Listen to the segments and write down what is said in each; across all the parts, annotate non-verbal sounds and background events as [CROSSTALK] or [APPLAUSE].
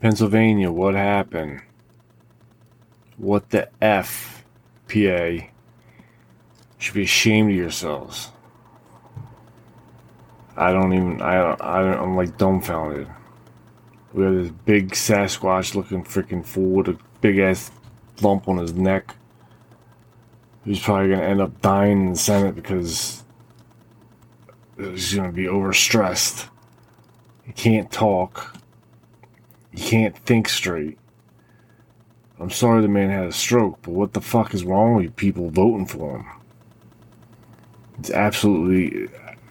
Pennsylvania, what happened? What the F, PA? You should be ashamed of yourselves. I don't even, I, don't, I, don't, I'm like dumbfounded. We have this big Sasquatch looking freaking fool with a big ass lump on his neck. He's probably going to end up dying in the Senate because he's going to be overstressed. He can't talk. He can't think straight. I'm sorry the man had a stroke, but what the fuck is wrong with people voting for him? It's absolutely.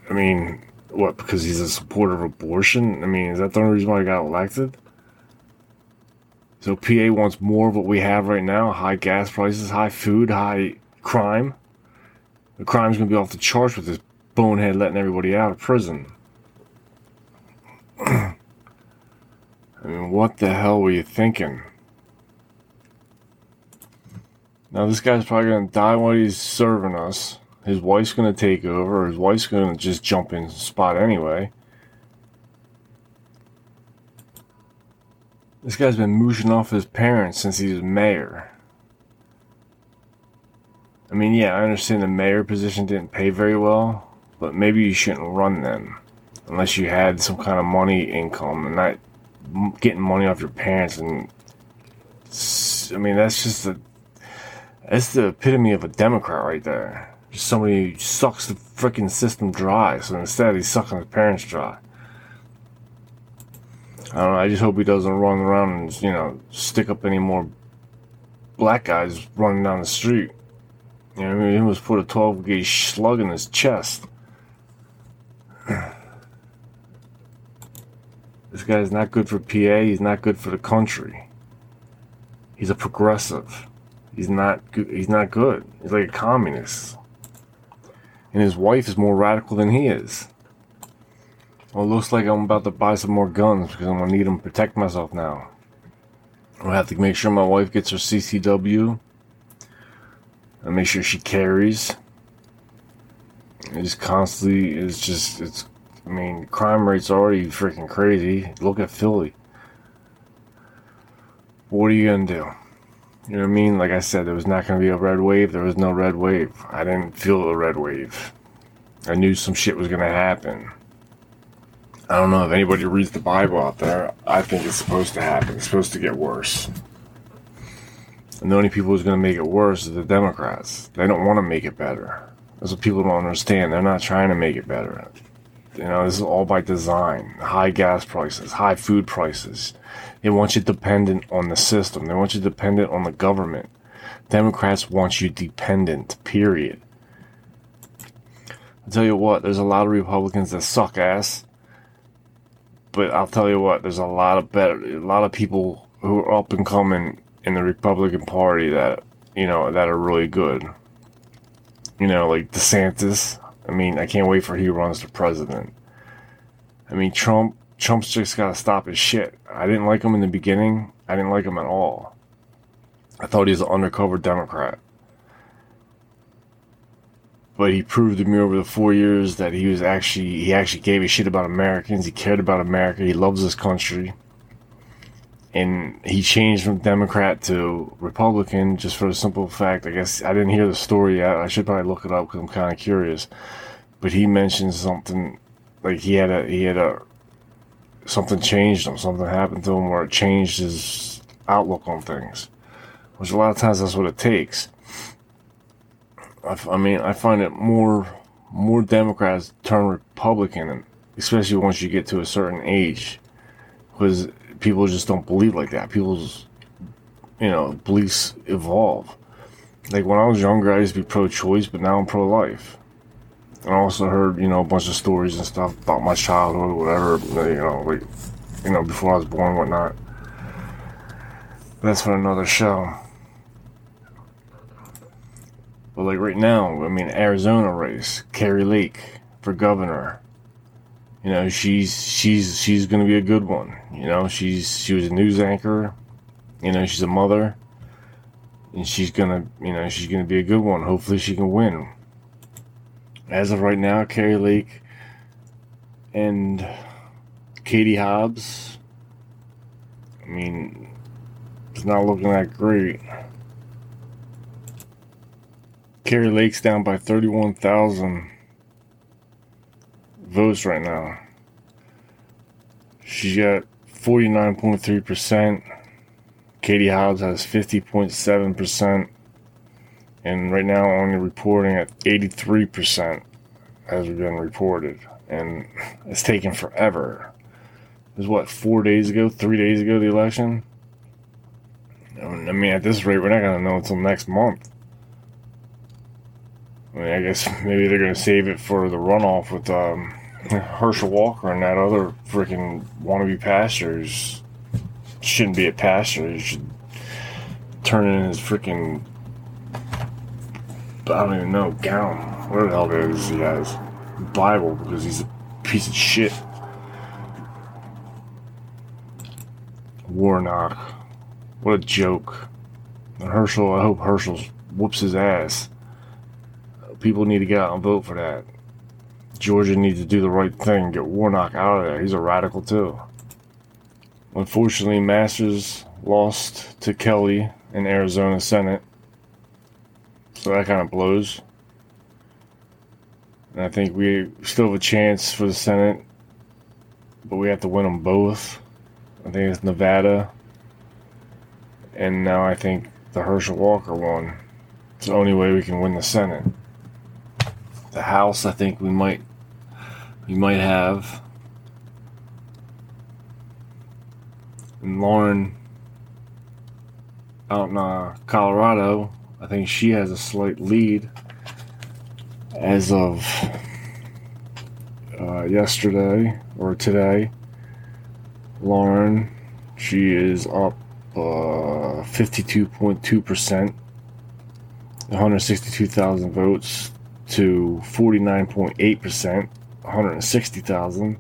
I mean, what? Because he's a supporter of abortion? I mean, is that the only reason why he got elected? So PA wants more of what we have right now: high gas prices, high food, high crime. The crime's gonna be off the charts with this bonehead letting everybody out of prison. [CLEARS THROAT] I mean, what the hell were you thinking? Now this guy's probably gonna die while he's serving us. His wife's gonna take over, his wife's gonna just jump in spot anyway. This guy's been mooshing off his parents since he was mayor. I mean, yeah, I understand the mayor position didn't pay very well, but maybe you shouldn't run then, unless you had some kind of money income and not getting money off your parents. And I mean, that's just the that's the epitome of a Democrat right there. Just somebody who sucks the freaking system dry. So instead, he's sucking his parents dry. I don't know. I just hope he doesn't run around and you know stick up any more black guys running down the street. You know, I mean, he must put a 12 gauge slug in his chest. This guy's not good for PA. He's not good for the country. He's a progressive. He's not good. He's not good. He's like a communist. And his wife is more radical than he is. Well, it looks like I'm about to buy some more guns because I'm gonna need them to protect myself now. I'll have to make sure my wife gets her CCW. And make sure she carries. It's constantly. It's just. It's. I mean, crime rate's already freaking crazy. Look at Philly. What are you gonna do? You know what I mean? Like I said, there was not to be a red wave. There was no red wave. I didn't feel a red wave. I knew some shit was to happen. I don't know if anybody reads the Bible out there. I think it's supposed to happen. It's supposed to get worse. And the only people who's to make it worse are the Democrats. They don't want to make it better. That's what people don't understand. They're not trying to make it better. You know, this is all by design. High gas prices, high food prices. They want you dependent on the system. They want you dependent on the government. Democrats want you dependent, period. I'll tell you what, there's a lot of Republicans that suck ass. But I'll tell you what, there's a lot of better, a lot of people who are up and coming in the Republican Party that, you know, that are really good. You know, like DeSantis. I mean, I can't wait for he runs for president. I mean, Trump, Trump's just got to stop his shit. I didn't like him in the beginning. I didn't like him at all. I thought he was an undercover Democrat. But he proved to me over the four years that he was actually, he actually gave a shit about Americans. He cared about America. He loves this country. And he changed from Democrat to Republican just for the simple fact, I guess, I didn't hear the story yet. I should probably look it up because I'm kind of curious. But he mentioned something like he had a, he had a, something changed him, something happened to him where it changed his outlook on things. Which a lot of times that's what it takes. I, I mean, I find it more more Democrats turn Republican, especially once you get to a certain age, because people just don't believe like that. People's you know beliefs evolve. Like when I was younger, I used to be pro-choice, but now I'm pro-life. And I also heard, you know, a bunch of stories and stuff about my childhood, whatever, you know, like, you know, before I was born, whatnot. That's for another show. But like right now, I mean, Arizona race, Kari Lake for governor. You know, she's she's she's gonna be a good one. You know, she's she was a news anchor. You know, she's a mother, and she's gonna you know she's gonna be a good one. Hopefully, she can win as of right now, Kari Lake and Katie Hobbs I mean, it's not looking that great. Kari Lake's down by 31,000 votes right now. She's got 49.3%. Katie Hobbs has 50.7%. And right now, only reporting at 83% has been reported. And [LAUGHS] it's taken forever. It was what, four days ago, three days ago, the election? I mean, at this rate, we're not going to know until next month. I mean, I guess maybe they're going to save it for the runoff with um, Herschel Walker and that other freaking wannabe pastors shouldn't be a pastor. He should turn in his freaking I don't even know gown. What the hell is he has? Bible because he's a piece of shit. Warnock. What a joke. Herschel, I hope Herschel whoops his ass. People need to get out and vote for that. Georgia needs to do the right thing, get Warnock out of there. He's a radical too. Unfortunately, Masters lost to Kelly in Arizona Senate. So that kind of blows. And I think we still have a chance for the Senate, but we have to win them both. I think it's Nevada. And now I think the Herschel Walker one. It's the only way we can win the Senate. The House, I think we might we might have. And Lauren out in uh, Colorado, I think she has a slight lead as of uh, yesterday or today. Lauren, she is up uh, 52.2%, 162,000 votes to 49.8%, 160,000.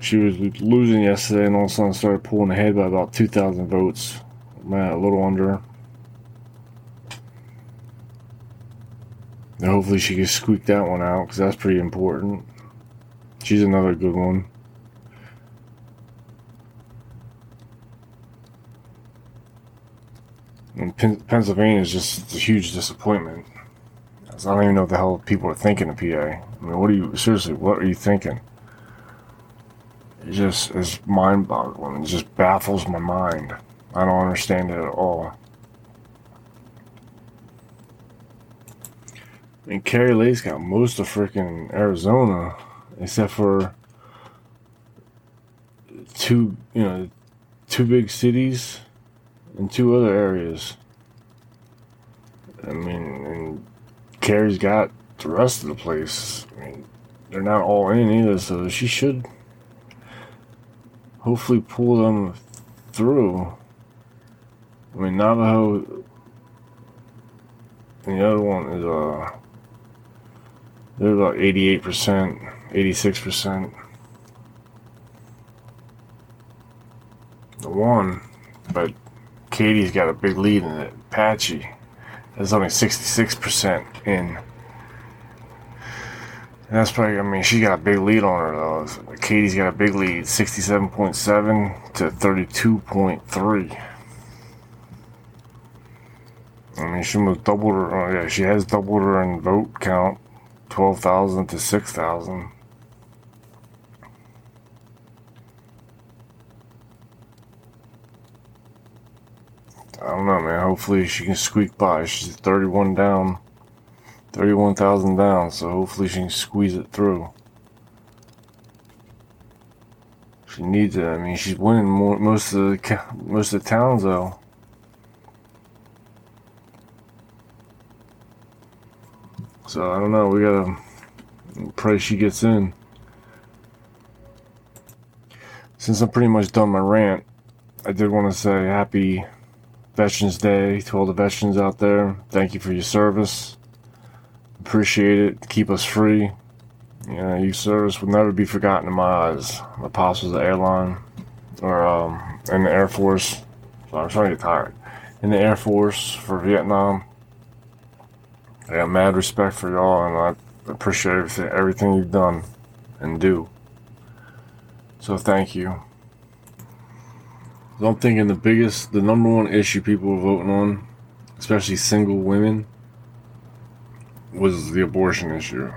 She was losing yesterday and all of a sudden started pulling ahead by about 2,000 votes. Man, a little under. And hopefully she can squeak that one out because that's pretty important. She's another good one. And Pennsylvania is just a huge disappointment. I don't even know what the hell people are thinking of PA. I mean, what are you seriously? What are you thinking? It just is mind-boggling. It just baffles my mind. I don't understand it at all. Mean, Kari Lake's got most of freaking Arizona, except for two, you know, two big cities and two other areas. I mean, and Kari's got the rest of the place. I mean, they're not all in either, so she should hopefully pull them through. I mean, Navajo. And the other one is uh, they're about eighty-eight percent, eighty-six percent. The one, but Katie's got a big lead in it. Patchy is only sixty-six percent in. And that's probably, I mean, she got a big lead on her, though. Katie's got a big lead, 67.7 to 32.3. I mean, she almost doubled her, oh yeah, she has doubled her in vote count, 12,000 to 6,000. I don't know, man. Hopefully she can squeak by. She's 31 down. 31,000 down, so hopefully she can squeeze it through. She needs it. I mean, she's winning more, most of the most of the towns though. So I don't know. We gotta pray she gets in. Since I'm pretty much done my rant, I did want to say happy Veterans Day to all the veterans out there. Thank you for your service. Appreciate it. Keep us free. You know, your service will never be forgotten in my eyes. Pops was an airline or um, in the Air Force. So I'm starting to get tired. In the Air Force for Vietnam. I got mad respect for y'all and I appreciate everything, everything you've done and do. So thank you. I'm thinking the biggest, the number one issue people were voting on, especially single women, was the abortion issue.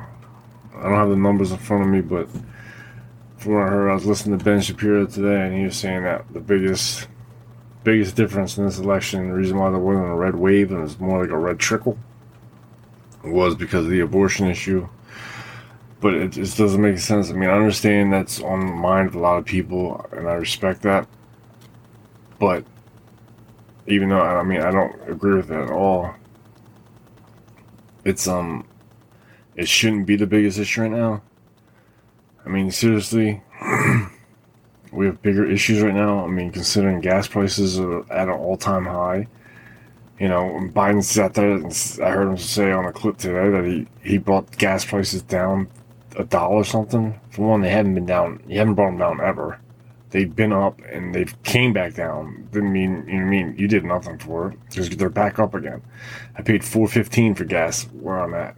I don't have the numbers in front of me, but from what I heard, I was listening to Ben Shapiro today, and he was saying that the biggest, biggest difference in this election, the reason why there wasn't a red wave and it was more like a red trickle, was because of the abortion issue. But it just doesn't make sense. I mean, I understand that's on the mind of a lot of people, and I respect that. But even though I mean I don't agree with that at all, it's um, it shouldn't be the biggest issue right now. I mean, seriously, [CLEARS THROAT] we have bigger issues right now. I mean, considering gas prices are at an all-time high you know, Biden sat there and I heard him say on a clip today that he, he brought gas prices down a dollar something. For one, they haven't been down. He haven't brought them down ever. They've been up and they've came back down. Didn't mean you know, mean you did nothing for it because they're back up again. I paid four fifteen for gas where I'm at,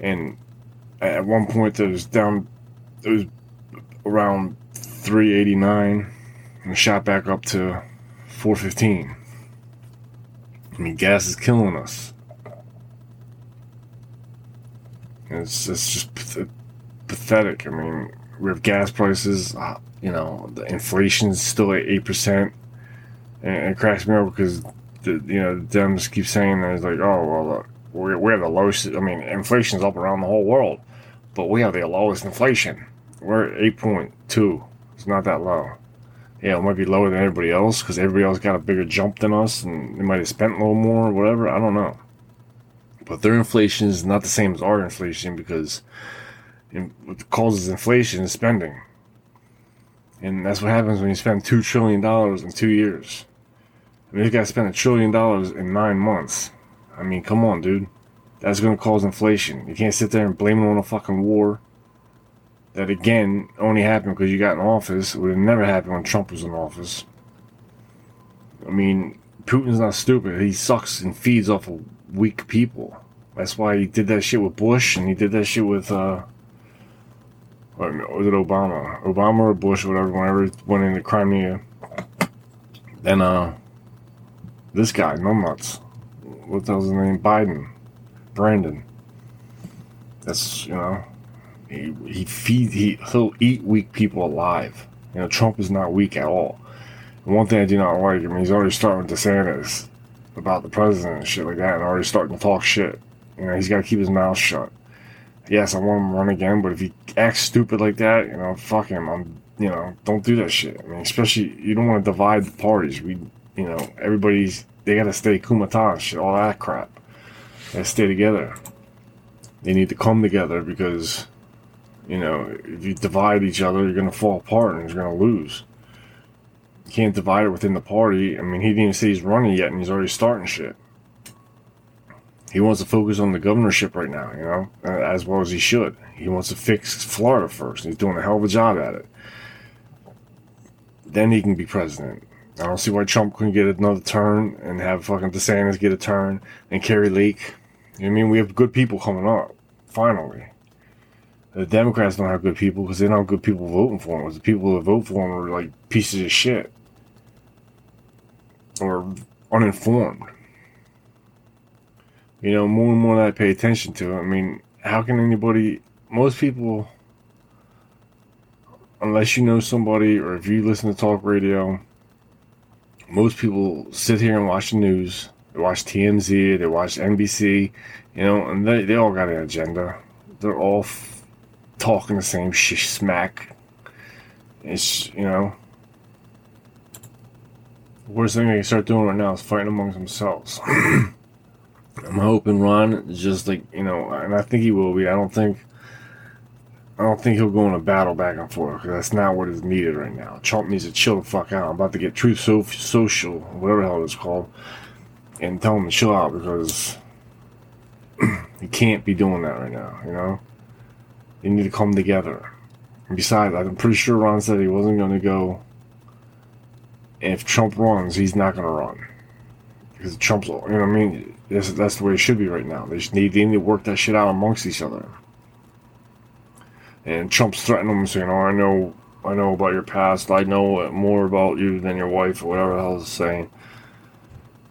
and at one point it was down. It was around three eighty nine, and shot back up to four fifteen. I mean, gas is killing us. It's, it's just pathetic. I mean, have gas prices, uh, you know, the inflation is still at 8%. And it cracks me up because, the, you know, the Dems keep saying that it's like, oh, well, we're, we're the lowest. I mean, inflation's up around the whole world, but we have the lowest inflation. We're at 8.2. It's not that low yeah, it might be lower than everybody else because everybody else got a bigger jump than us and they might have spent a little more or whatever. I don't know. But their inflation is not the same as our inflation because what causes inflation is spending. And that's what happens when you spend $2 trillion in two years. I mean, you got to spend a trillion dollars in nine months. I mean, come on, dude. That's going to cause inflation. You can't sit there and blame it on a fucking war that again only happened because you got in office. It would have never happened when Trump was in office. I mean, Putin's not stupid. He sucks and feeds off of weak people. That's why he did that shit with Bush and he did that shit with, uh, or was it Obama? Obama or Bush whatever, whenever went into Crimea. Then, uh, this guy, numbnuts. What the hell's his name? Biden. Brandon. That's, you know, he, he feed he he'll eat weak people alive. You know, Trump is not weak at all. And one thing I do not like, I mean, he's already starting with DeSantis about the president and shit like that, and already starting to talk shit. You know, he's got to keep his mouth shut. Yes, I want him to run again, but if he acts stupid like that, you know, fuck him. I'm, you know, don't do that shit. I mean, especially you don't want to divide the parties. We, you know, everybody's they got to stay kumatan shit, all that crap. They stay together. They need to come together because you know, if you divide each other, you're to fall apart and you're to lose. You can't divide it within the party. I mean, he didn't even say he's running yet, and he's already starting shit. He wants to focus on the governorship right now, you know, uh, as well as he should. He wants to fix Florida first. He's doing a hell of a job at it. Then he can be president. I don't see why Trump couldn't get another turn and have fucking DeSantis get a turn and Kari Lake. You know I mean, we have good people coming up. Finally. The Democrats don't have good people because they don't have good people voting for them. The people that vote for them are like pieces of shit or uninformed. You know, more and more that I pay attention to. I mean, how can anybody? Most people, unless you know somebody or if you listen to talk radio, most people sit here and watch the news. They watch TMZ, they watch NBC, you know, and they, they all got an agenda. They're all talking the same sh- smack. It's, you know, the worst thing they can start doing right now is fighting amongst themselves. [CLEARS THROAT] I'm hoping Ron just like, you know, and I think he will be. I don't think. I don't think he'll go in a battle back and forth because that's not what is needed right now. Trump needs to chill the fuck out. I'm about to get Truth so- Social, whatever the hell it's called, and tell him to chill out because [CLEARS THROAT] he can't be doing that right now, you know? They need to come together. And besides, I'm pretty sure Ron said he wasn't going to go. if Trump runs, he's not going to run. Because Trump's, you know what I mean? That's, that's the way it should be right now. They just need, they need to work that shit out amongst each other. And Trump's threatening them, saying, oh, I know I know about your past. I know more about you than your wife or whatever the hell is saying.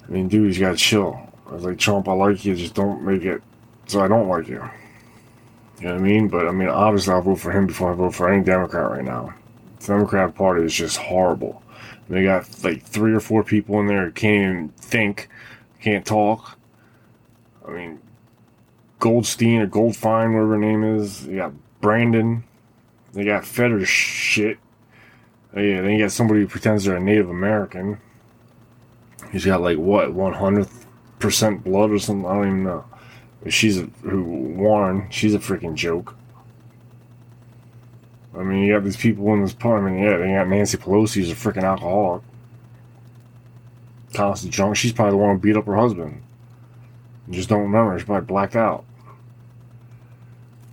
I mean, dude, you gotta chill. I was like, Trump, I like you, just don't make it so I don't like you. You know what I mean? But I mean, obviously, I'll vote for him before I vote for any Democrat right now. The Democrat Party is just horrible. They got like three or four people in there who can't even think, can't talk. I mean, Goldstein or Goldfine, whatever her name is. They got Brandon. They got Feder shit. Oh, yeah, then you got somebody who pretends they're a Native American. He's got like what, 100% blood or something. I don't even know. She's a, who Warren. She's a freaking joke. I mean, you got these people in this mean, yeah, they got Nancy Pelosi who's a freaking alcoholic, constantly drunk. She's probably the one who beat up her husband. You just don't remember. She's probably blacked out.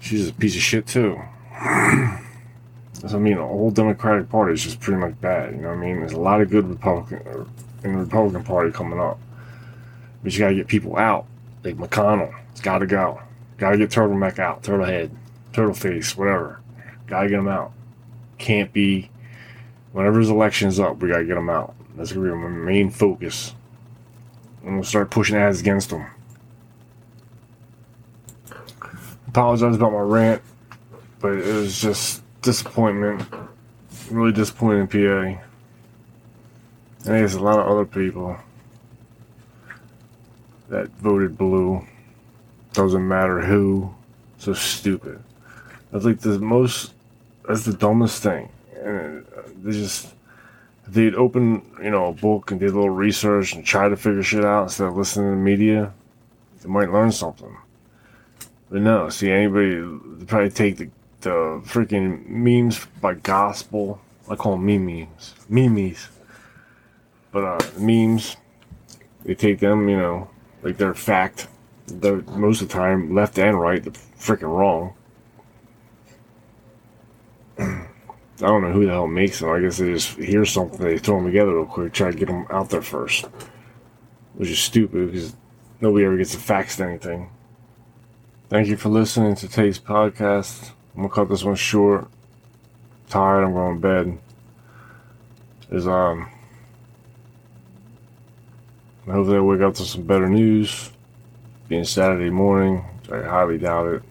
She's a piece of shit too. so, I mean, the whole Democratic Party is just pretty much bad. You know what I mean? There's a lot of good Republican uh, in the Republican Party coming up, but you got to get people out. Like McConnell, it's got to go. Got to get Turtleneck out, Turtle Head, Turtle Face, whatever. Got to get them out. Can't be. Whenever his election's up, we got to get them out. That's gonna be my main focus. I'm gonna start pushing ads against them. Apologize about my rant, but it was just disappointment. Really disappointed in PA. I think there's a lot of other people that voted blue. Doesn't matter who. So stupid. That's like the most. That's the dumbest thing. And they just. They'd open, you know, a book and did a little research and try to figure shit out instead of listening to the media, they might learn something. But no, see, anybody they probably take the the freaking memes by gospel. I call them meme memes, memes. But uh, memes, they take them, you know, like they're fact. They're most of the time left and right. They're freaking wrong. I don't know who the hell makes them. I guess they just hear something, they throw them together real quick, try to get them out there first. Which is stupid because nobody ever gets facts to anything. Thank you for listening to today's podcast. I'm gonna cut this one short. tired, I'm going to bed. Is um hopefully I wake up to some better news. Being Saturday morning, I highly doubt it.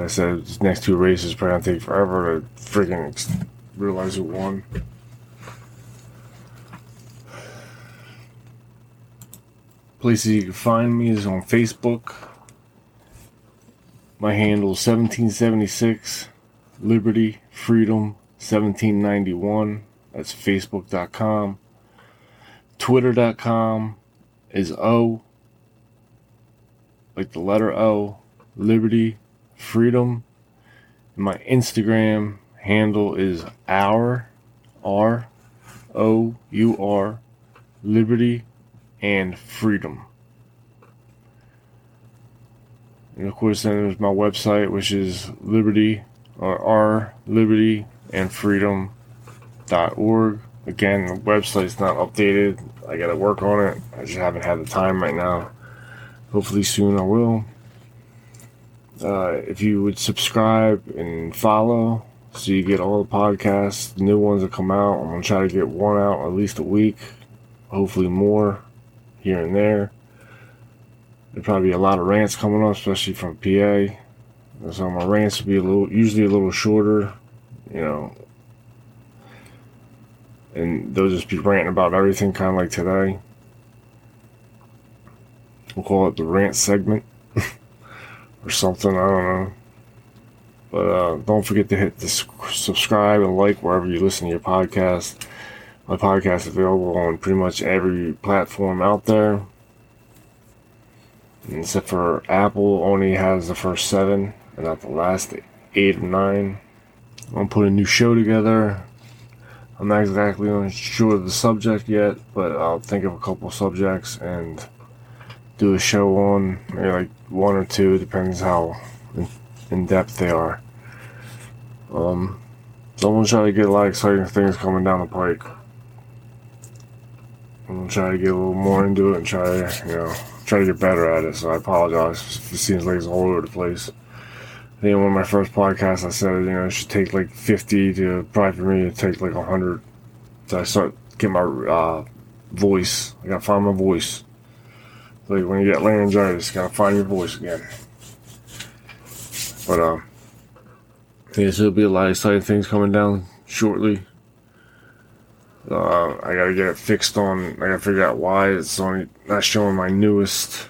I said, these next two races probably gonna take forever to freaking realize who won. Places you can find me is on Facebook. My handle is 1776 Liberty Freedom 1791. That's Facebook.com. Twitter.com is O, like the letter O, Liberty freedom. My Instagram handle is our R O U R liberty and freedom. And of course, then there's my website, which is liberty or r liberty and freedom dot org. Again, the website's not updated. I got to work on it. I just haven't had the time right now. Hopefully, soon I will. Uh, if you would subscribe and follow so you get all the podcasts, new ones that come out. I'm going to try to get one out at least a week, hopefully more here and there. There'll probably be a lot of rants coming up, especially from PA. So my rants will be a little, usually a little shorter, you know. And they'll just be ranting about everything, kind of like today. We'll call it the rant segment [LAUGHS] or something. I don't know. But uh, don't forget to hit the subscribe and like wherever you listen to your podcast. My podcast is available on pretty much every platform out there. Except for Apple only has the first seven and not the last eight or nine. I'm gonna put a new show together. I'm not exactly sure of the subject yet, but I'll think of a couple subjects and do a show on, maybe like one or two, depends how in, depth they are. Um, so I'm gonna try to get a lot of exciting things coming down the pike. I'm gonna try to get a little more into it and try to, you know, try to get better at it. So I apologize it seems like it's all over the place. I think in one of my first podcasts, I said, you know, it should take like 50 to probably for me to take like 100 to start get my uh, voice. I gotta find my voice. Like when you get laryngitis, you gotta find your voice again. But um, yeah, so there'll be a lot of exciting things coming down shortly. Uh, I gotta get it fixed on. I gotta figure out why it's only not showing my newest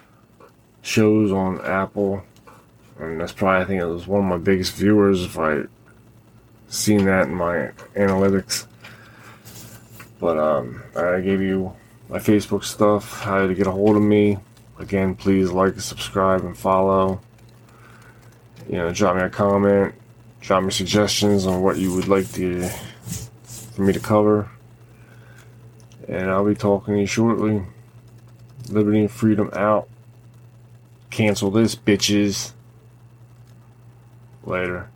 shows on Apple, and that's probably I think it was one of my biggest viewers if I seen that in my analytics. But um, I gave you my Facebook stuff, how to get a hold of me. Again, please like, subscribe, and follow. You know, drop me a comment, drop me suggestions on what you would like to for me to cover. And I'll be talking to you shortly. Liberty and freedom out. Cancel this, bitches. Later.